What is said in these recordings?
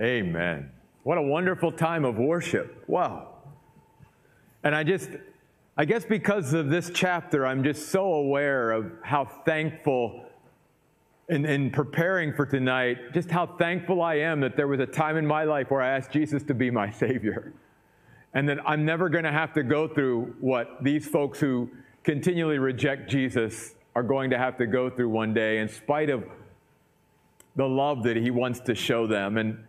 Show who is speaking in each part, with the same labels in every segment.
Speaker 1: Amen. What a wonderful time of worship. Wow. And I just, I guess because of this chapter, I'm just so aware of how thankful in, in preparing for tonight, just how thankful I am that there was a time in my life where I asked Jesus to be my Savior. And that I'm never going to have to go through what these folks who continually reject Jesus are going to have to go through one day, in spite of the love that He wants to show them. And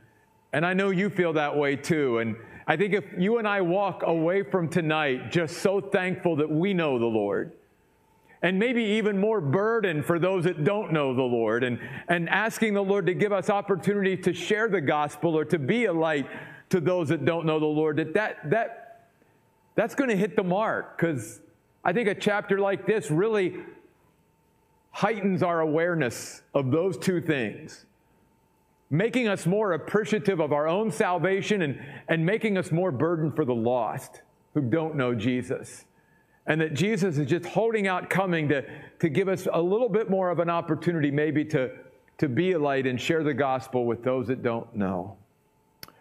Speaker 1: and I know you feel that way too. And I think if you and I walk away from tonight just so thankful that we know the Lord, and maybe even more burden for those that don't know the Lord, and, and asking the Lord to give us opportunity to share the gospel or to be a light to those that don't know the Lord, that, that, that that's going to hit the mark because I think a chapter like this really heightens our awareness of those two things making us more appreciative of our own salvation and, and making us more burdened for the lost who don't know Jesus. And that Jesus is just holding out, coming to, to give us a little bit more of an opportunity, maybe to, to be a light and share the gospel with those that don't know.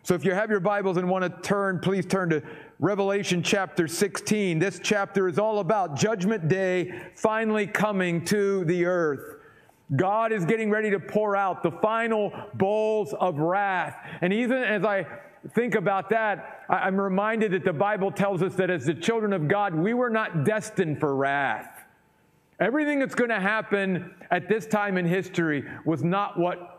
Speaker 1: So if you have your Bibles and want to turn, please turn to Revelation chapter 16. This chapter is all about Judgment Day finally coming to the earth. God is getting ready to pour out the final bowls of wrath. And even as I think about that, I'm reminded that the Bible tells us that as the children of God, we were not destined for wrath. Everything that's going to happen at this time in history was not what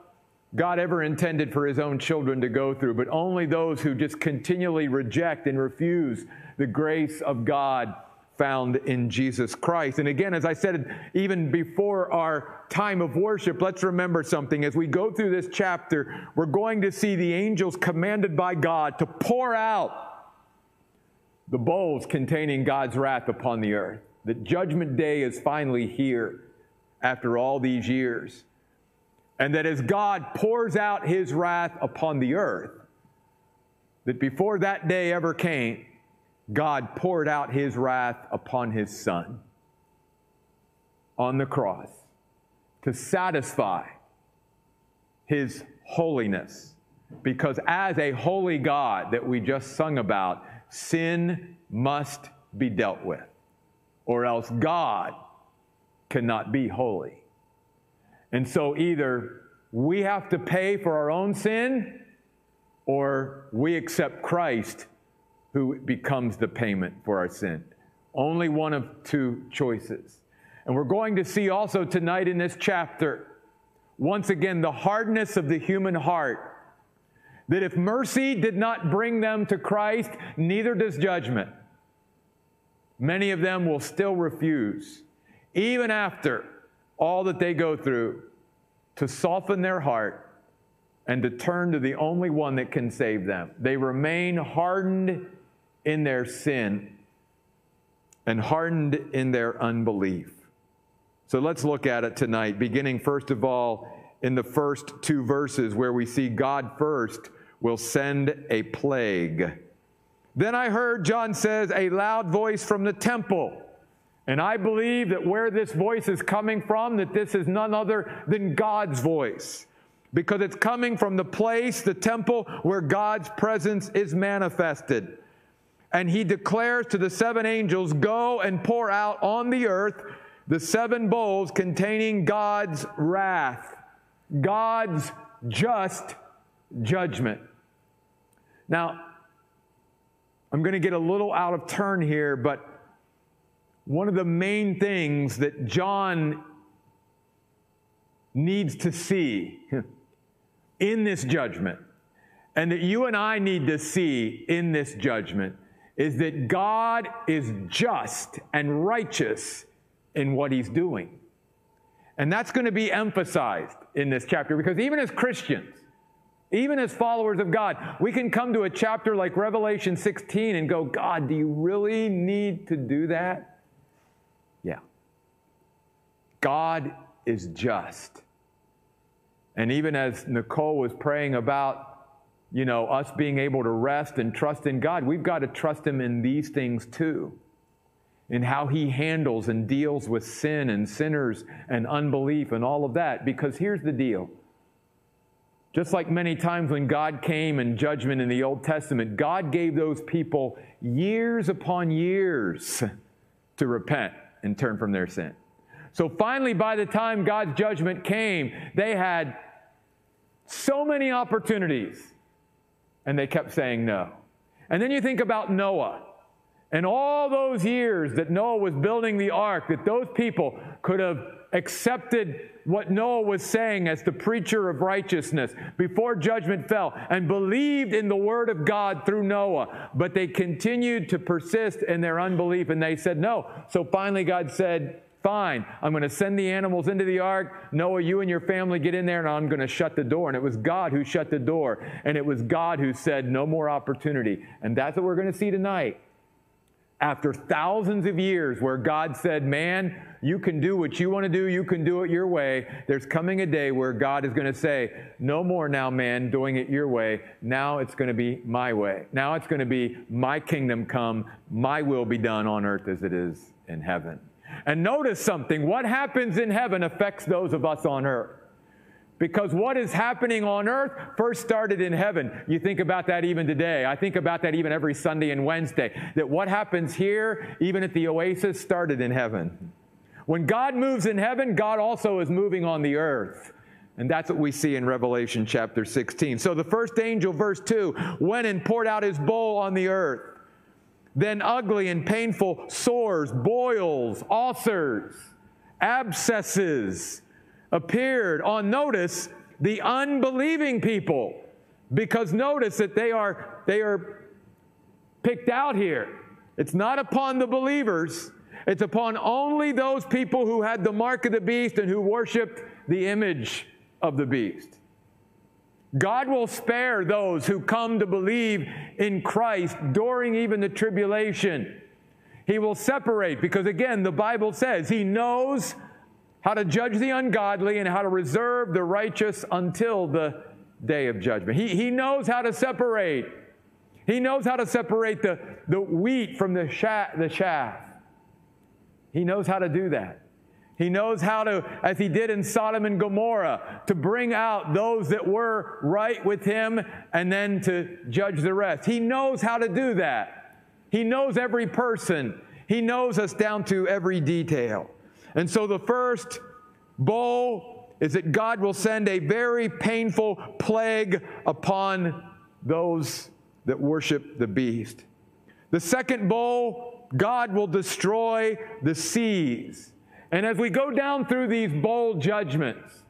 Speaker 1: God ever intended for his own children to go through, but only those who just continually reject and refuse the grace of God found in Jesus Christ. And again, as I said, even before our time of worship, let's remember something. As we go through this chapter, we're going to see the angels commanded by God to pour out the bowls containing God's wrath upon the earth. That judgment day is finally here after all these years. And that as God pours out his wrath upon the earth, that before that day ever came, God poured out his wrath upon his son on the cross to satisfy his holiness. Because as a holy God that we just sung about, sin must be dealt with, or else God cannot be holy. And so either we have to pay for our own sin, or we accept Christ who becomes the payment for our sin. Only one of two choices. And we're going to see also tonight in this chapter, once again, the hardness of the human heart. That if mercy did not bring them to Christ, neither does judgment. Many of them will still refuse, even after all that they go through, to soften their heart and to turn to the only one that can save them. They remain hardened in their sin and hardened in their unbelief. So let's look at it tonight, beginning first of all in the first two verses where we see God first will send a plague. Then I heard, John says, a loud voice from the temple. And I believe that where this voice is coming from, that this is none other than God's voice. Because it's coming from the place, the temple, where God's presence is manifested and he declares to the seven angels, Go and pour out on the earth the seven bowls containing God's wrath, God's just judgment. Now, I'm going to get a little out of turn here, but one of the main things that John needs to see in this judgment, and that you and I need to see in this judgment, is that God is just and righteous in what he's doing. And that's going to be emphasized in this chapter because even as Christians, even as followers of God, we can come to a chapter like Revelation 16 and go, God, do you really need to do that? Yeah. God is just. And even as Nicole was praying about you know, us being able to rest and trust in God, we've got to trust Him in these things too. In how He handles and deals with sin and sinners and unbelief and all of that. Because here's the deal Just like many times when God came in judgment in the Old Testament, God gave those people years upon years to repent and turn from their sin. So finally, by the time God's judgment came, they had so many opportunities and they kept saying no. And then you think about Noah and all those years that Noah was building the ark, that those people could have accepted what Noah was saying as the preacher of righteousness before judgment fell and believed in the word of God through Noah, but they continued to persist in their unbelief and they said no. So finally, God said, Fine, I'm going to send the animals into the ark. Noah, you and your family get in there, and I'm going to shut the door. And it was God who shut the door. And it was God who said, No more opportunity. And that's what we're going to see tonight after thousands of years where God said, Man, you can do what you want to do, you can do it your way, there's coming a day where God is going to say, No more now, man, doing it your way. Now it's going to be my way. Now it's going to be my kingdom come, my will be done on earth as it is in heaven. And notice something what happens in heaven affects those of us on earth. Because what is happening on earth first started in heaven. You think about that even today. I think about that even every Sunday and Wednesday. That what happens here, even at the oasis, started in heaven. When God moves in heaven, God also is moving on the earth. And that's what we see in Revelation chapter 16. So the first angel, verse 2, went and poured out his bowl on the earth. Then ugly and painful sores, boils, ulcers, abscesses, appeared. On notice the unbelieving people because notice that they are they are picked out here. It's not upon the believers. It's upon only those people who had the mark of the beast and who worshiped the image of the beast God will spare those who come to believe in Christ during even the tribulation. He will separate because, again, the Bible says He knows how to judge the ungodly, and how to reserve the righteous until the day of judgment. He, he knows how to separate. He knows how to separate the, the wheat from the, shaft, the chaff. He knows how to do that. He knows how to, as he did in Sodom and Gomorrah, to bring out those that were right with him and then to judge the rest. He knows how to do that. He knows every person. He knows us down to every detail. And so the first bowl is that God will send a very painful plague upon those that worship the beast. The second bowl, God will destroy the seas. And as we go down through these bowl judgments,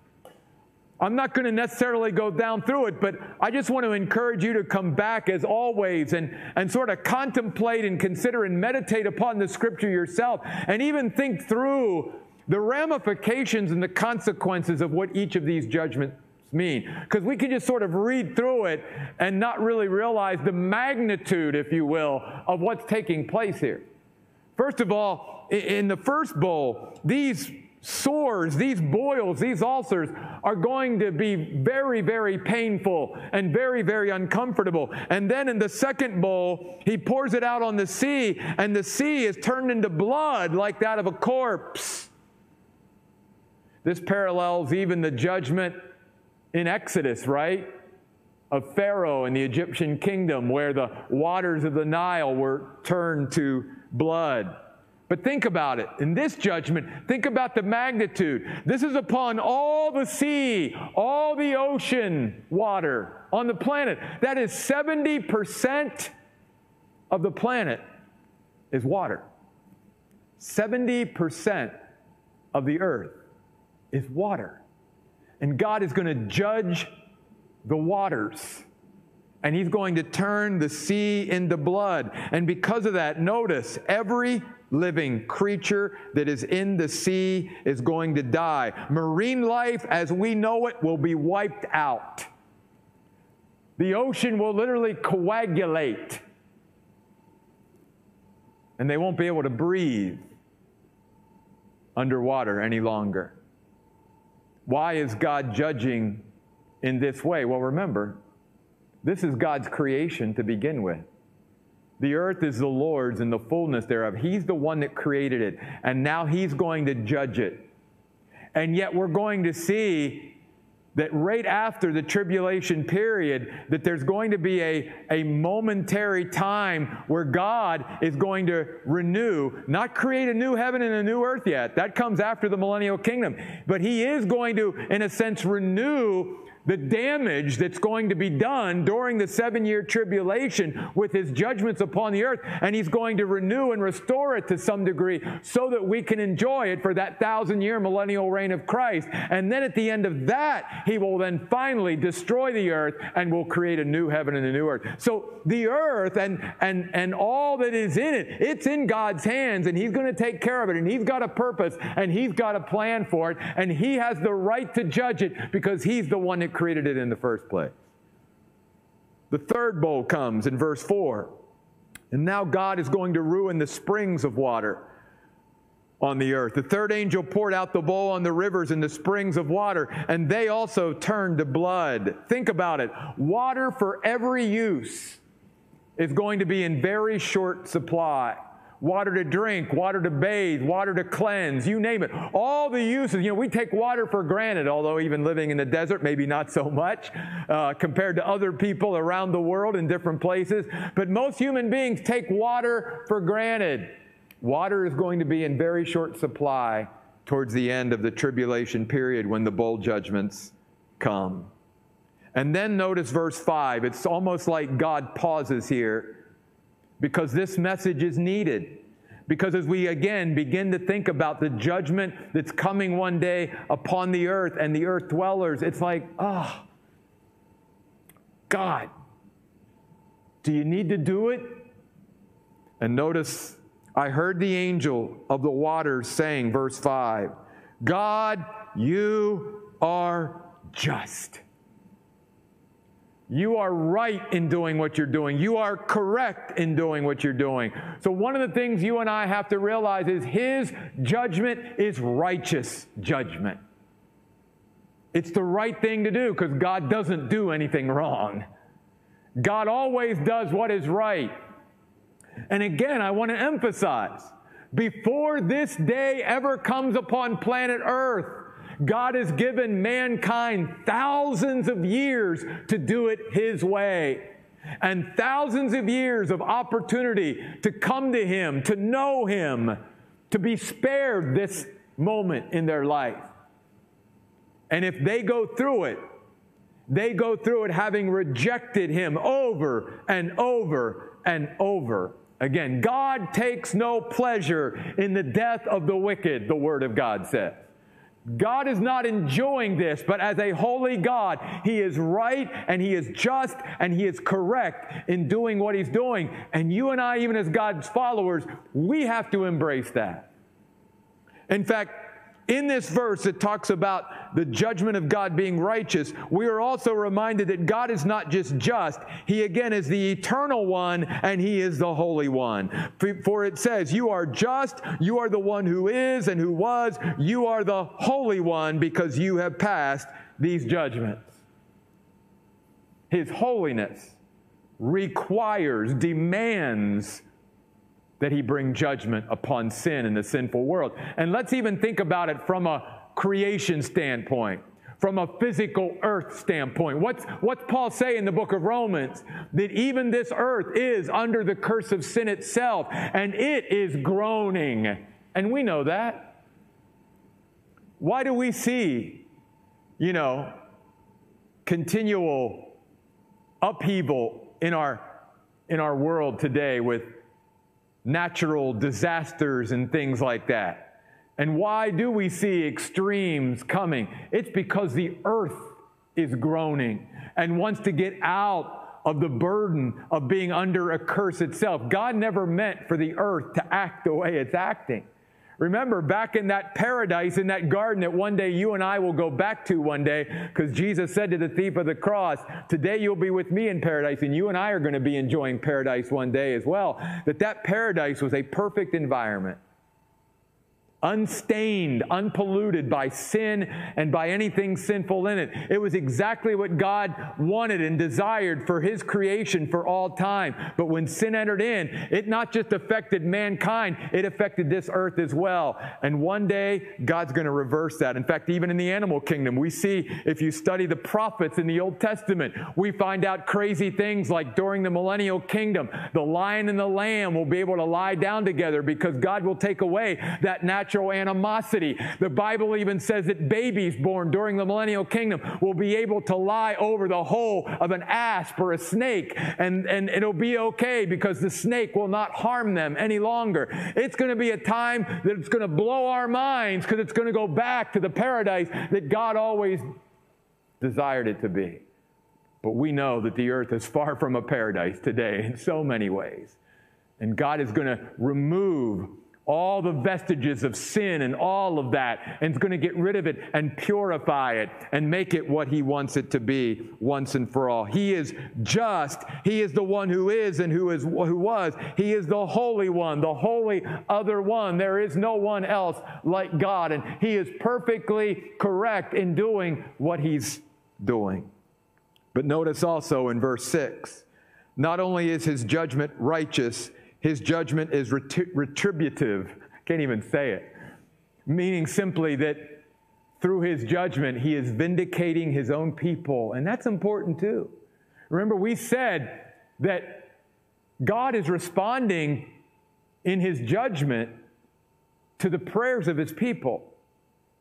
Speaker 1: I'm not going to necessarily go down through it, but I just want to encourage you to come back as always and, and sort of contemplate and consider and meditate upon the scripture yourself and even think through the ramifications and the consequences of what each of these judgments mean. Because we can just sort of read through it and not really realize the magnitude, if you will, of what's taking place here. First of all, in the first bowl, these sores, these boils, these ulcers are going to be very, very painful and very, very uncomfortable. And then in the second bowl, he pours it out on the sea, and the sea is turned into blood like that of a corpse. This parallels even the judgment in Exodus, right? Of Pharaoh and the Egyptian kingdom, where the waters of the Nile were turned to blood. But think about it. In this judgment, think about the magnitude. This is upon all the sea, all the ocean water on the planet. That is 70% of the planet is water. 70% of the earth is water. And God is going to judge the waters. And he's going to turn the sea into blood. And because of that, notice every living creature that is in the sea is going to die. Marine life as we know it will be wiped out. The ocean will literally coagulate. And they won't be able to breathe underwater any longer. Why is God judging in this way? Well, remember, this is God's creation to begin with. The earth is the Lord's and the fullness thereof. He's the one that created it, and now He's going to judge it. And yet, we're going to see that right after the tribulation period that there's going to be a, a momentary time where god is going to renew not create a new heaven and a new earth yet that comes after the millennial kingdom but he is going to in a sense renew the damage that's going to be done during the seven year tribulation with his judgments upon the earth. And he's going to renew and restore it to some degree so that we can enjoy it for that thousand year millennial reign of Christ. And then at the end of that, he will then finally destroy the earth and will create a new heaven and a new earth. So the earth and, and, and all that is in it, it's in God's hands and he's going to take care of it. And he's got a purpose and he's got a plan for it. And he has the right to judge it because he's the one that created it in the first place. The third bowl comes in verse 4. And now God is going to ruin the springs of water on the earth. The third angel poured out the bowl on the rivers and the springs of water, and they also turned to blood. Think about it. Water for every use is going to be in very short supply water to drink, water to bathe, water to cleanse, you name it. All the uses, you know, we take water for granted, although even living in the desert, maybe not so much uh, compared to other people around the world in different places. But most human beings take water for granted. Water is going to be in very short supply towards the end of the tribulation period when the bowl judgments come. And then notice verse 5. It's almost like God pauses here because this message is needed. Because as we again begin to think about the judgment that's coming one day upon the earth and the earth dwellers, it's like, oh, God, do you need to do it? And notice, I heard the angel of the waters saying, verse 5, God, you are just. You are right in doing what you're doing. You are correct in doing what you're doing. So, one of the things you and I have to realize is His judgment is righteous judgment. It's the right thing to do because God doesn't do anything wrong. God always does what is right. And again, I want to emphasize before this day ever comes upon planet Earth, God has given mankind thousands of years to do it His way. And thousands of years of opportunity to come to Him, to know Him, to be spared this moment in their life. And if they go through it, they go through it having rejected Him over and over and over again. God takes no pleasure in the death of the wicked, the Word of God says. God is not enjoying this, but as a holy God, He is right and He is just and He is correct in doing what He's doing. And you and I, even as God's followers, we have to embrace that. In fact, in this verse, it talks about the judgment of God being righteous. We are also reminded that God is not just just, He again is the eternal one and He is the holy one. For it says, You are just, you are the one who is and who was, you are the holy one because you have passed these judgments. His holiness requires, demands that he bring judgment upon sin in the sinful world. And let's even think about it from a creation standpoint, from a physical earth standpoint. What's, what's Paul say in the book of Romans? That even this earth is under the curse of sin itself, and it is groaning. And we know that. Why do we see, you know, continual upheaval in our in our world today with natural disasters and things like that. And why do we see extremes coming? It's because the earth is groaning and wants to get out of the burden of being under a curse itself. God never meant for the earth to act the way it's acting. Remember, back in that paradise, in that garden that one day you and I will go back to one day, because Jesus said to the thief of the cross, Today you'll be with me in paradise, and you and I are going to be enjoying paradise one day as well. That that paradise was a perfect environment, unstained, unpolluted by sin and by anything sinful in it. It was exactly what God wanted and desired for His creation for all time. But when sin entered in, it not just affected mankind, it affected this earth as well. And one day, God's going to reverse that. In fact, even in the animal kingdom, we see, if you study the prophets in the Old Testament, we find out crazy things like during the millennial kingdom, the lion and the lamb will be able to lie down together because God will take away that natural animosity. The Bible even says that babies born during the millennial kingdom will be able to lie over the hole of an asp or a snake, and, and it'll be okay because the snake will not harm them any longer. It's going to be a time that it's going to blow our minds because it's going to go back to the paradise that God always desired it to be. But we know that the earth is far from a paradise today in so many ways. And God is going to remove all the vestiges of sin and all of that, and is going to get rid of it and purify it and make it what He wants it to be once and for all. He is just. He is the one who is and who is who was. He is the Holy One, the Holy Other One. There is no one else like God, and He is perfectly correct in doing what He's doing. But notice also in verse 6 not only is His judgment righteous, his judgment is retributive. Can't even say it. Meaning simply that through his judgment, he is vindicating his own people. And that's important too. Remember, we said that God is responding in his judgment to the prayers of his people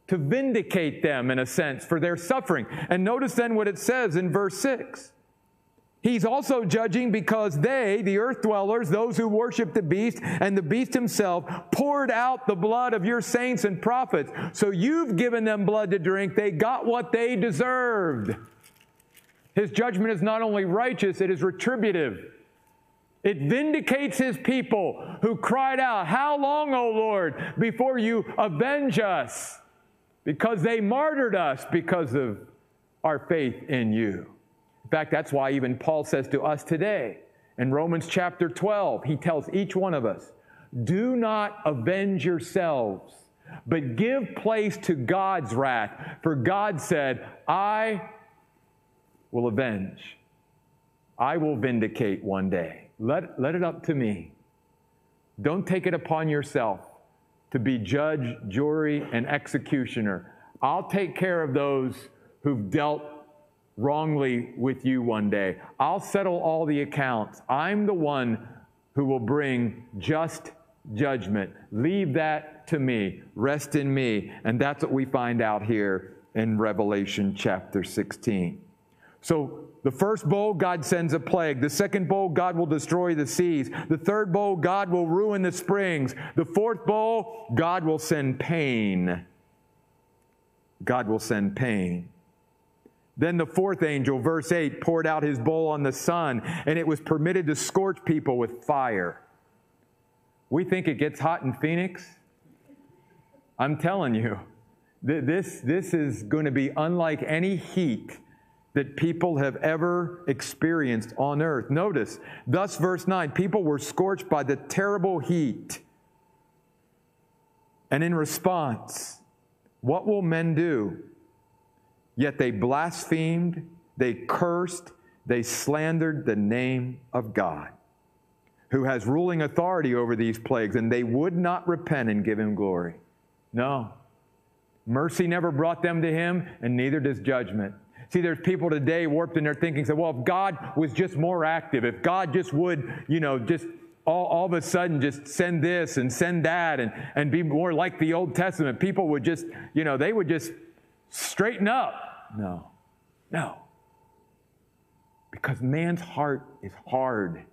Speaker 1: to vindicate them in a sense for their suffering. And notice then what it says in verse 6 He's also judging because they, the earth dwellers, those who worship the beast and the beast himself, poured out the blood of your saints and prophets. So you've given them blood to drink. They got what they deserved. His judgment is not only righteous, it is retributive. It vindicates his people who cried out, How long, O Lord, before you avenge us? Because they martyred us because of our faith in you. In fact, that's why even Paul says to us today in Romans chapter 12, he tells each one of us, Do not avenge yourselves, but give place to God's wrath. For God said, I will avenge, I will vindicate one day. Let, let it up to me. Don't take it upon yourself to be judge, jury, and executioner. I'll take care of those who've dealt wrongly with you one day. I'll settle all the accounts. I'm the one who will bring just judgment. Leave that to me. Rest in me. And that's what we find out here in Revelation chapter 16. So, the first bowl, God sends a plague. The second bowl, God will destroy the seas. The third bowl, God will ruin the springs. The fourth bowl, God will send pain. God will send pain. Then the fourth angel, verse 8, poured out his bowl on the sun, and it was permitted to scorch people with fire. We think it gets hot in Phoenix. I'm telling you, this, this is going to be unlike any heat that people have ever experienced on earth. Notice, thus, verse 9 people were scorched by the terrible heat. And in response, what will men do? Yet they blasphemed, they cursed, they slandered the name of God, who has ruling authority over these plagues, and they would not repent and give him glory. No. Mercy never brought them to him, and neither does judgment. See, there's people today warped in their thinking, say, well, if God was just more active, if God just would, you know, just all, all of a sudden just send this and send that and, and be more like the Old Testament, people would just, you know, they would just straighten up. No, no. Because man's heart is hard.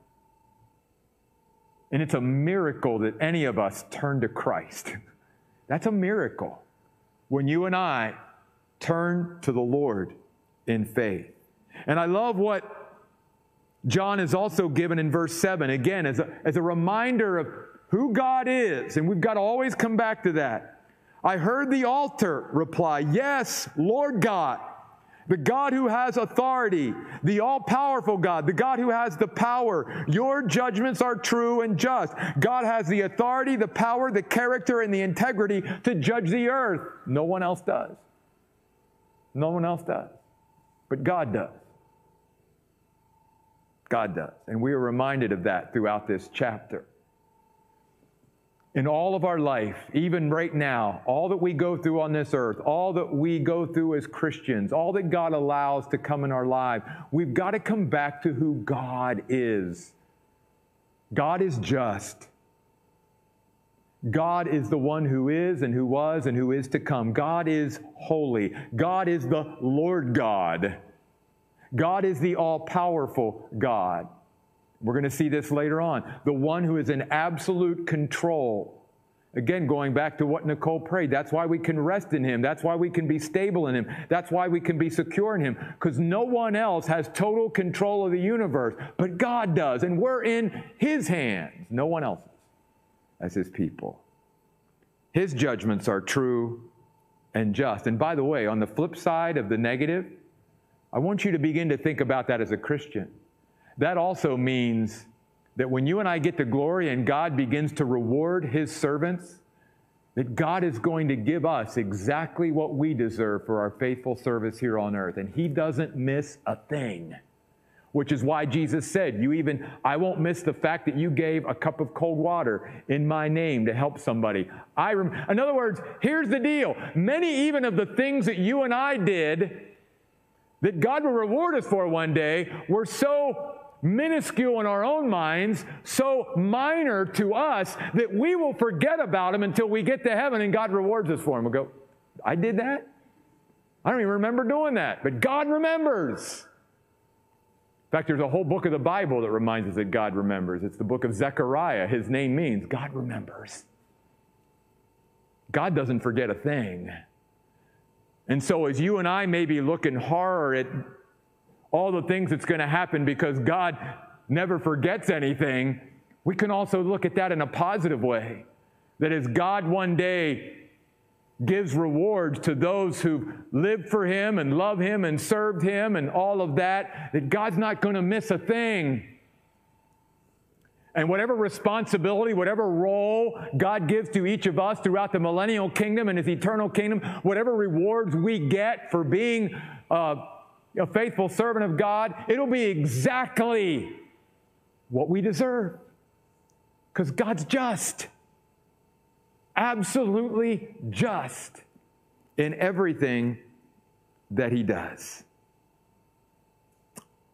Speaker 1: And it's a miracle that any of us turn to Christ. That's a miracle. When you and I turn to the Lord in faith. And I love what John is also given in verse 7, again, as a, as a reminder of who God is. And we've got to always come back to that. I heard the altar reply, Yes, Lord God. the God who has authority, the all powerful God, the God who has the power. Your judgments are true and just. God has the authority, the power, the character, and the integrity to judge the earth. No one else does. No one else does. But God does. God does. And we are reminded of that throughout this chapter in all of our life, even right now, all that we go through on this earth, all that we go through as Christians, all that God allows to come in our life, we've got to come back to who God is. God is just. God is the one who is and who was and who is to come. God is holy. God is the Lord God. God is the all powerful God. We're going to see this later on. The one who is in absolute control. Again, going back to what Nicole prayed, that's why we can rest in Him. That's why we can be stable in Him. That's why we can be secure in Him. Because no one else has total control of the universe, but God does. And we're in His hands, no one else's, as His people. His judgments are true and just. And by the way, on the flip side of the negative, I want you to begin to think about that as a Christian. That also means that when you and I get to glory and God begins to reward his servants, that God is going to give us exactly what we deserve for our faithful service here on earth. And he doesn't miss a thing. Which is why Jesus said, You even, I won't miss the fact that you gave a cup of cold water in my name to help somebody. I rem- in other words, here's the deal. Many even of the things that you and I did that God will reward us for one day were so minuscule in our own minds, so minor to us that we will forget about them until we get to heaven and God rewards us for them. We'll go, I did that? I don't even remember doing that, but God remembers. In fact, there's a whole book of the Bible that reminds us that God remembers. It's the book of Zechariah. His name means God remembers. God doesn't forget a thing. And so, as you and I may be looking horror at all the things that's going to happen because God never forgets anything, we can also look at that in a positive way. That as God one day gives rewards to those who lived for Him and love Him and served Him and all of that, that God's not going to miss a thing. And whatever responsibility, whatever role God gives to each of us throughout the millennial kingdom and His eternal kingdom, whatever rewards we get for being uh, a faithful servant of God, it'll be exactly what we deserve. Because God's just, absolutely just in everything that He does.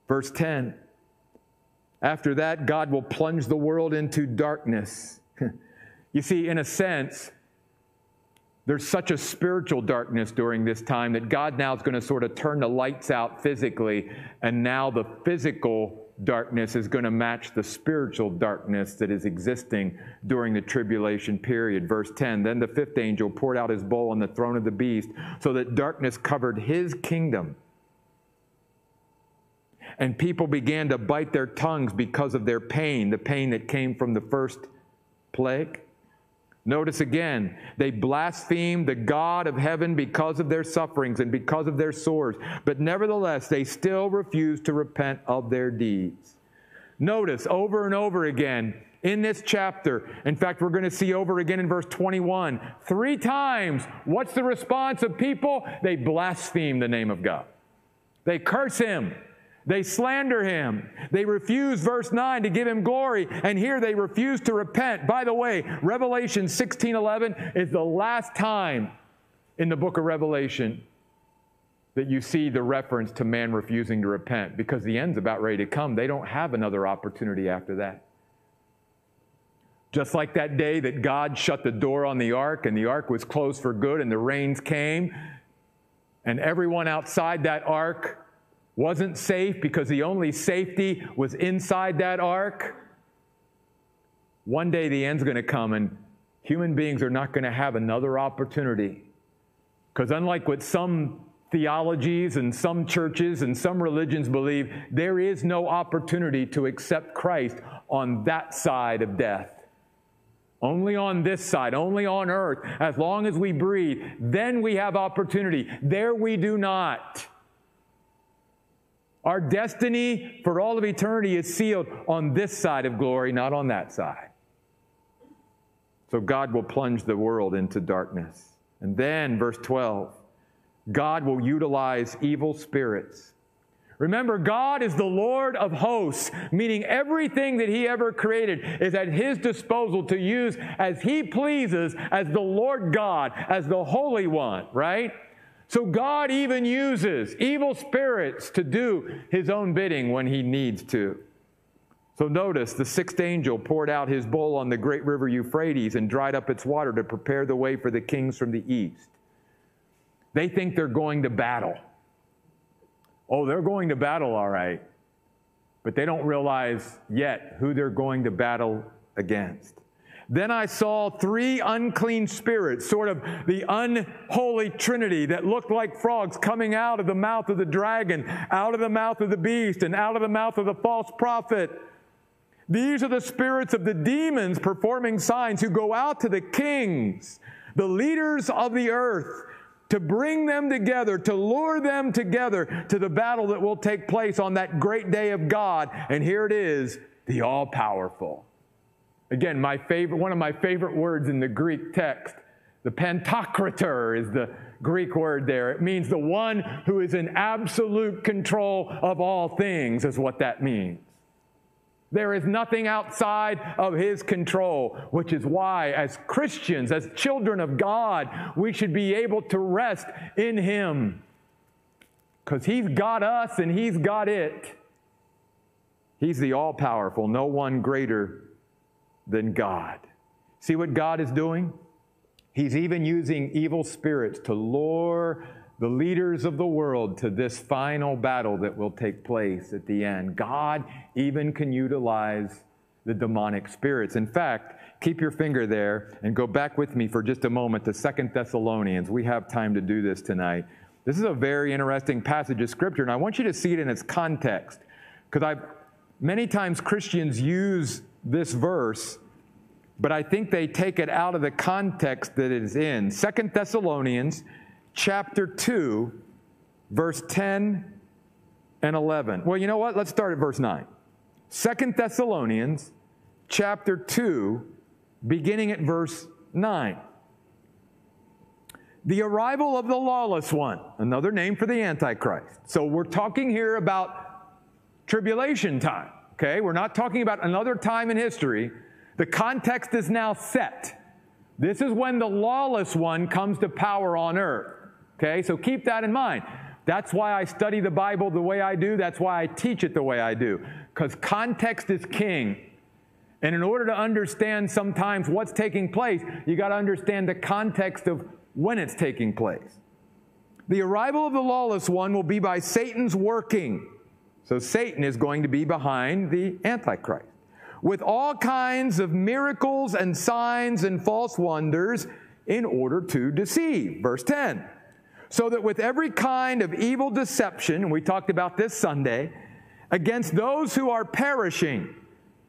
Speaker 1: Verse 10 After that, God will plunge the world into darkness. you see, in a sense, there's such a spiritual darkness during this time that God now is going to sort of turn the lights out physically, and now the physical darkness is going to match the spiritual darkness that is existing during the tribulation period. Verse 10 Then the fifth angel poured out his bowl on the throne of the beast, so that darkness covered his kingdom. And people began to bite their tongues because of their pain, the pain that came from the first plague. Notice again, they blasphemed the God of heaven because of their sufferings and because of their sores, but nevertheless, they still refuse to repent of their deeds. Notice over and over again in this chapter, in fact, we're going to see over again in verse 21, three times, what's the response of people? They blaspheme the name of God, they curse Him. They slander him. They refuse, verse 9, to give him glory. And here they refuse to repent. By the way, Revelation 16 11 is the last time in the book of Revelation that you see the reference to man refusing to repent because the end's about ready to come. They don't have another opportunity after that. Just like that day that God shut the door on the ark and the ark was closed for good and the rains came, and everyone outside that ark wasn't safe because the only safety was inside that ark. One day the end's going to come and human beings are not going to have another opportunity. Because unlike what some theologies and some churches and some religions believe, there is no opportunity to accept Christ on that side of death. Only on this side, only on earth, as long as we breathe, then we have opportunity. There we do not. Our destiny for all of eternity is sealed on this side of glory, not on that side. So God will plunge the world into darkness. And then, verse 12, God will utilize evil spirits. Remember, God is the Lord of hosts, meaning everything that He ever created is at His disposal to use as He pleases as the Lord God, as the Holy One, right? So God even uses evil spirits to do His own bidding when He needs to. So notice the sixth angel poured out his bowl on the great river Euphrates and dried up its water to prepare the way for the kings from the east. They think they're going to battle. Oh, they're going to battle, all right. But they don't realize yet who they're going to battle against. Then I saw three unclean spirits, sort of the unholy trinity that looked like frogs coming out of the mouth of the dragon, out of the mouth of the beast, and out of the mouth of the false prophet. These are the spirits of the demons performing signs who go out to the kings, the leaders of the earth, to bring them together, to lure them together to the battle that will take place on that great day of God. And here it is, the all powerful. Again, my favorite, one of my favorite words in the Greek text, the pantocrator is the Greek word there. It means the one who is in absolute control of all things, is what that means. There is nothing outside of His control, which is why, as Christians, as children of God, we should be able to rest in Him. Because He's got us and He's got it. He's the all powerful, no one greater than God. See what God is doing? He's even using evil spirits to lure the leaders of the world to this final battle that will take place at the end. God even can utilize the demonic spirits. In fact, keep your finger there and go back with me for just a moment to Second Thessalonians. We have time to do this tonight. This is a very interesting passage of scripture, and I want you to see it in its context. Because I've many times Christians use this verse, but I think they take it out of the context that it is in. Second Thessalonians chapter 2, verse 10 and 11. Well, you know what? Let's start at verse 9. Second Thessalonians chapter 2, beginning at verse 9. The arrival of the lawless one, another name for the Antichrist. So we're talking here about tribulation time, okay? We're not talking about another time in history. The context is now set. This is when the lawless one comes to power on earth. Okay, so keep that in mind. That's why I study the Bible the way I do. That's why I teach it the way I do. Because context is king. And in order to understand sometimes what's taking place, you got to understand the context of when it's taking place. The arrival of the lawless one will be by Satan's working. So Satan is going to be behind the Antichrist. With all kinds of miracles and signs and false wonders in order to deceive. Verse 10 so that with every kind of evil deception, we talked about this Sunday, against those who are perishing.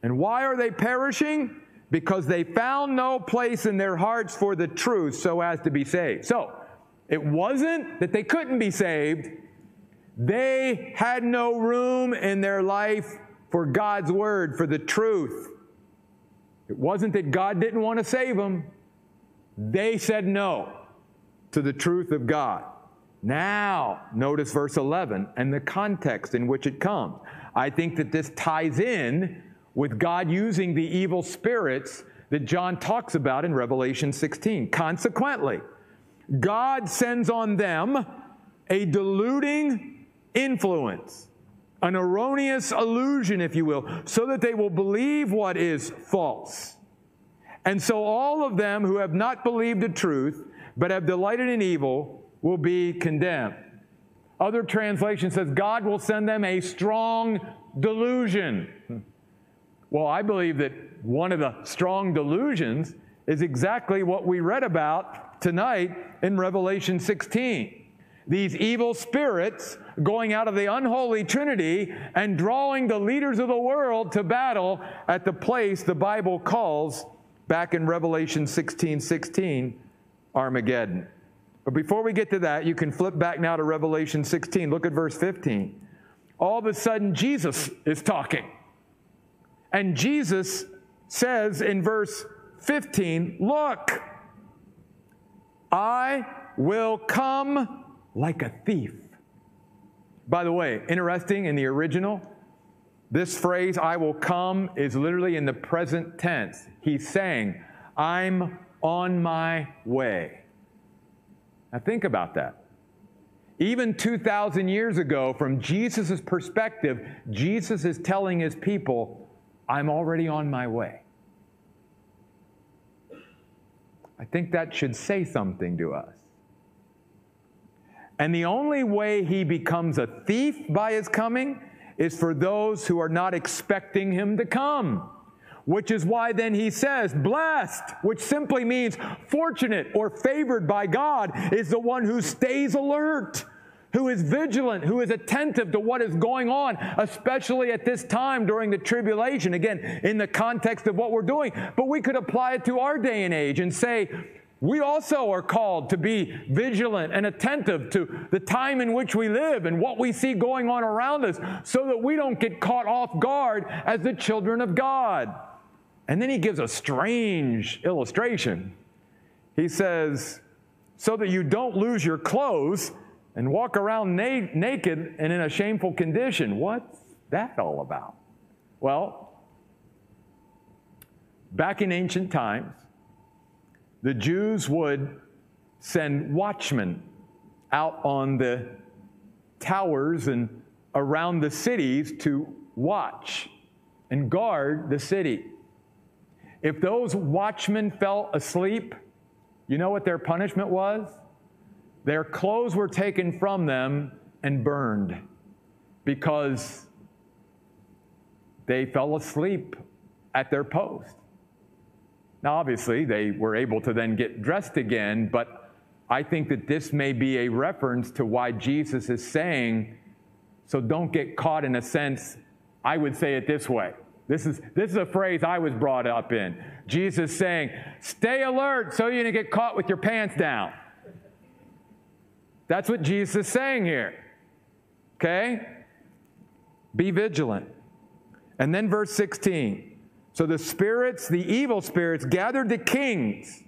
Speaker 1: And why are they perishing? Because they found no place in their hearts for the truth so as to be saved. So, it wasn't that they couldn't be saved, they had no room in their life for God's word, for the truth. It wasn't that God didn't want to save them, they said no to the truth of God. Now, notice verse 11 and the context in which it comes. I think that this ties in with God using the evil spirits that John talks about in Revelation 16. Consequently, God sends on them a deluding influence, an erroneous illusion, if you will, so that they will believe what is false. And so all of them who have not believed the truth but have delighted in evil will be condemned. Other translation says God will send them a strong delusion. Well, I believe that one of the strong delusions is exactly what we read about tonight in Revelation 16. These evil spirits going out of the unholy trinity and drawing the leaders of the world to battle at the place the Bible calls, back in Revelation 16 16, Armageddon. But before we get to that, you can flip back now to Revelation 16. Look at verse 15. all of a sudden Jesus is talking. And Jesus says in verse 15, Look, I will come like a thief. By the way, interesting in the original, this phrase, I will come, is literally in the present tense. He's saying, I'm on my way. Now think about that. Even 2,000 years ago, from Jesus' perspective, Jesus is telling his people, I'm already on my way. I think that should say something to us. And the only way he becomes a thief by his coming is for those who are not expecting him to come. Which is why then he says, blessed, which simply means fortunate or favored by God, is the one who stays alert, who is vigilant, who is attentive to what is going on, especially at this time during the tribulation. Again, in the context of what we're doing. But we could apply it to our day and age and say, we also are called to be vigilant and attentive to the time in which we live and what we see going on around us so that we don't get caught off guard as the children of God. And then he gives a strange illustration. He says, so that you don't lose your clothes and walk around na- naked and in a shameful condition. What's that all about? Well, back in ancient times, the Jews would send watchmen out on the towers and around the cities to watch and guard the city. If those watchmen fell asleep, you know what their punishment was? Their clothes were taken from them and burned because they fell asleep at their post. Now, obviously, they were able to then get dressed again, but I think that this may be a reference to why Jesus is saying, so don't get caught in a sense. I would say it this way. This is, this is a phrase I was brought up in. Jesus saying, stay alert so you don't get caught with your pants down. That's what Jesus is saying here. Okay? Be vigilant. And then verse 16. So the spirits, the evil spirits, gathered the kings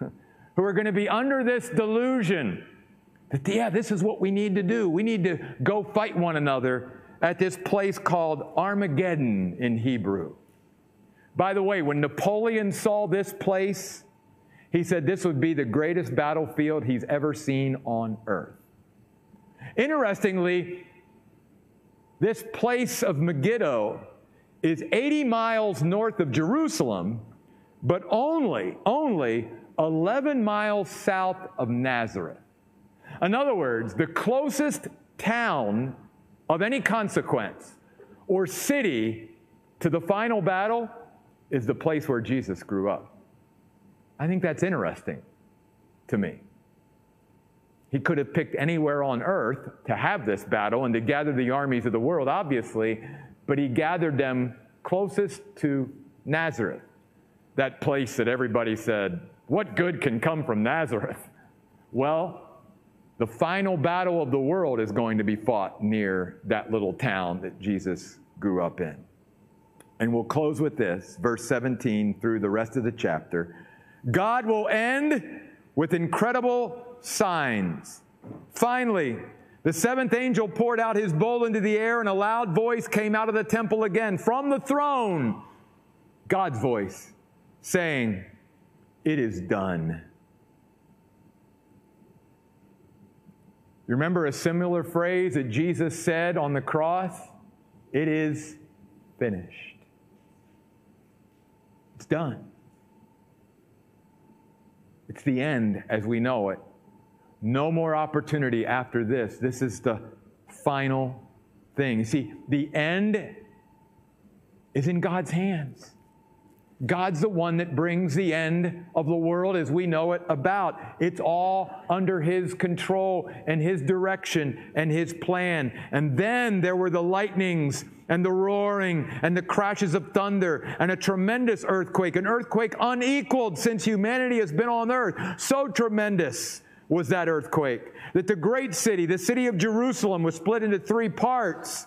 Speaker 1: who are going to be under this delusion that, yeah, this is what we need to do. We need to go fight one another at this place called Armageddon in Hebrew. By the way, when Napoleon saw this place, he said this would be the greatest battlefield he's ever seen on earth. Interestingly, this place of Megiddo is 80 miles north of Jerusalem, but only, only 11 miles south of Nazareth. In other words, the closest town of any consequence or city to the final battle is the place where Jesus grew up. I think that's interesting to me. He could have picked anywhere on earth to have this battle and to gather the armies of the world, obviously, but he gathered them closest to Nazareth, that place that everybody said, What good can come from Nazareth? Well, the final battle of the world is going to be fought near that little town that Jesus grew up in. And we'll close with this, verse 17 through the rest of the chapter. God will end with incredible signs. Finally, the seventh angel poured out his bowl into the air, and a loud voice came out of the temple again from the throne. God's voice saying, It is done. You remember a similar phrase that Jesus said on the cross? It is finished. It's done. It's the end as we know it. No more opportunity after this. This is the final thing. You see, the end is in God's hands. God's the one that brings the end of the world as we know it about. It's all under His control and His direction and His plan. And then there were the lightnings and the roaring and the crashes of thunder and a tremendous earthquake, an earthquake unequaled since humanity has been on earth. So tremendous was that earthquake. That the great city, the city of Jerusalem, was split into three parts.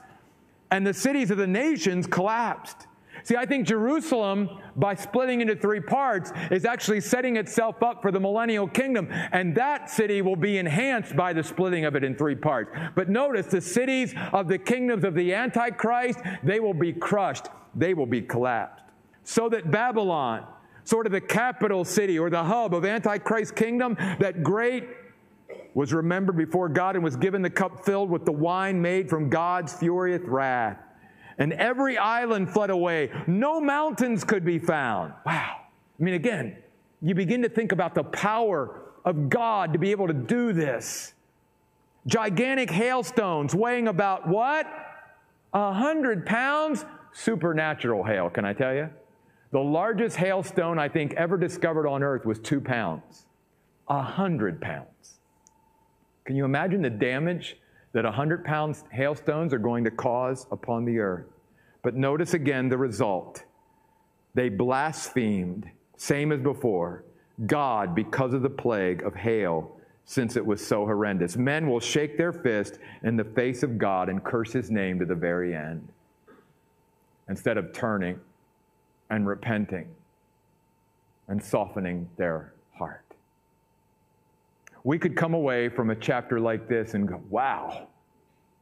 Speaker 1: and the cities of the nations collapsed. See, I think Jerusalem, by splitting into three parts, is actually setting itself up for the millennial kingdom. And that city will be enhanced by the splitting of it in three parts. But notice the cities of the kingdoms of the Antichrist, they will be crushed, they will be collapsed. So that Babylon, sort of the capital city or the hub of Antichrist kingdom, that great was remembered before God and was given the cup filled with the wine made from God's furious wrath and every island fled away. No mountains could be found. Wow. I mean, again, you begin to think about the power of God to be able to do this. Gigantic hailstones weighing about what? A hundred pounds? Supernatural hail, can I tell you? The largest hailstone I think ever discovered on earth was two pounds. A hundred pounds. Can you imagine the damage that a 100 pound hailstones are going to cause upon the earth. But notice again the result. They blasphemed, same as before, God because of the plague of hail, since it was so horrendous. Men will shake their fist in the face of God and curse his name to the very end, instead of turning and repenting and softening their heart. We could come away from a chapter like this and go, wow,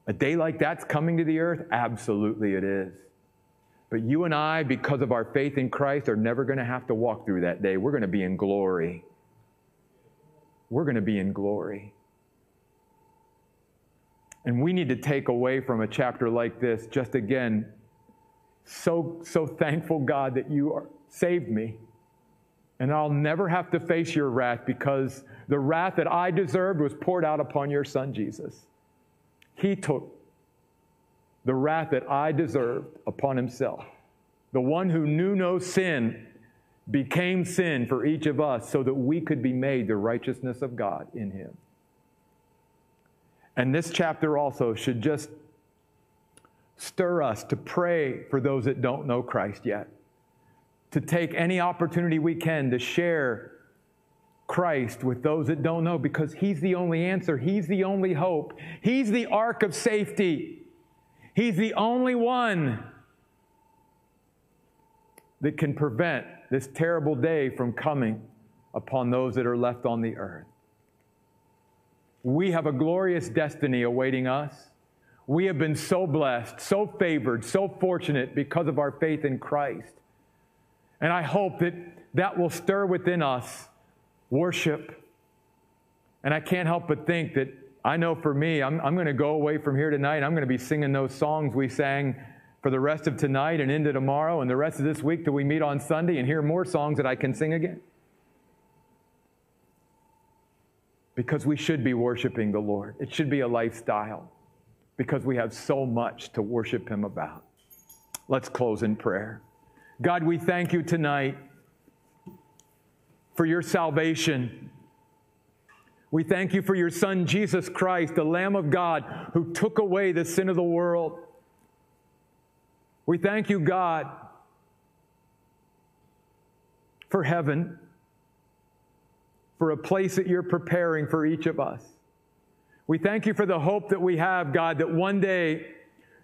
Speaker 1: a day like that's coming to the earth? Absolutely it is. But you and I, because of our faith in Christ, are never going to have to walk through that day. We're going to be in glory. We're going to be in glory. And we need to take away from a chapter like this, just again, so, so thankful, God, that you are, saved me. And I'll never have to face your wrath because the wrath that I deserved was poured out upon your son, Jesus. He took the wrath that I deserved upon himself. The one who knew no sin became sin for each of us so that we could be made the righteousness of God in him. And this chapter also should just stir us to pray for those that don't know Christ yet, to take any opportunity we can to share Christ with those that don't know because He's the only answer. He's the only hope. He's the ark of safety. He's the only one that can prevent this terrible day from coming upon those that are left on the earth. We have a glorious destiny awaiting us. We have been so blessed, so favored, so fortunate because of our faith in Christ. And I hope that that will stir within us worship. And I can't help but think that I know for me, I'm, I'm going to go away from here tonight. I'm going to be singing those songs we sang for the rest of tonight and into tomorrow and the rest of this week till we meet on Sunday and hear more songs that I can sing again. Because we should be worshiping the Lord. It should be a lifestyle because we have so much to worship Him about. Let's close in prayer. God, we thank you tonight for your salvation. We thank you for your Son, Jesus Christ, the Lamb of God, who took away the sin of the world. We thank you, God, for heaven, for a place that you're preparing for each of us. We thank you for the hope that we have, God, that one day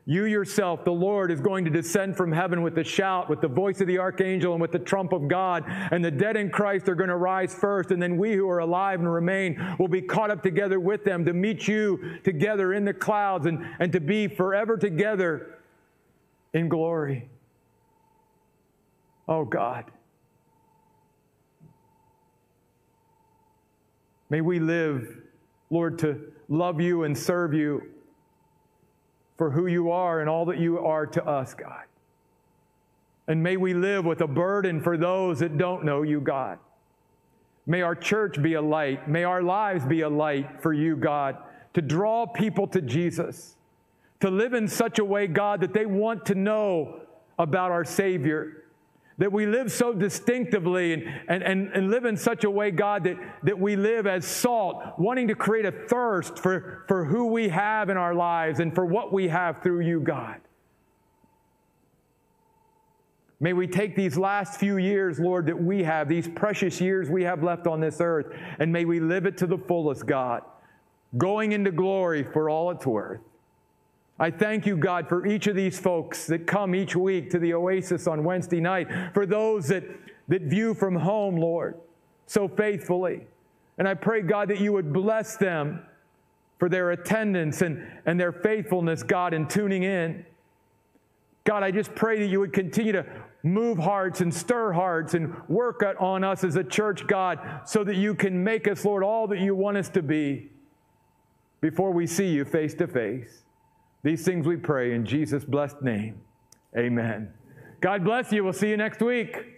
Speaker 1: you yourself, the Lord, is going to descend from heaven with a shout, with the voice of the archangel, and with the trump of God. And the dead in Christ are going to rise first. And then we who are alive and remain will be caught up together with them to meet you together in the clouds and, and to be forever together in glory. Oh God. May we live, Lord, to love you and serve you for who you are and all that you are to us, God. And may we live with a burden for those that don't know you, God. May our church be a light. May our lives be a light for you, God, to draw people to Jesus, to live in such a way, God, that they want to know about our Savior that we live so distinctively and, and, and, and, live in such a way, God, that, that we live as salt, wanting to create a thirst for, for who we have in our lives and for what we have through you, God. May we take these last few years, Lord, that we have, these precious years we have left on this earth, and may we live it to the fullest, God, going into glory for all it's worth. I thank you, God, for each of these folks that come each week to the Oasis on Wednesday night, for those that, that view from home, Lord, so faithfully. And I pray, God, that you would bless them for their attendance and, and their faithfulness, God, in tuning in. God, I just pray that you would continue to move hearts and stir hearts and work on us as a church, God, so that you can make us, Lord, all that you want us to be before we see you face to face. These things we pray in Jesus' blessed name. Amen. God bless you. We'll see you next week.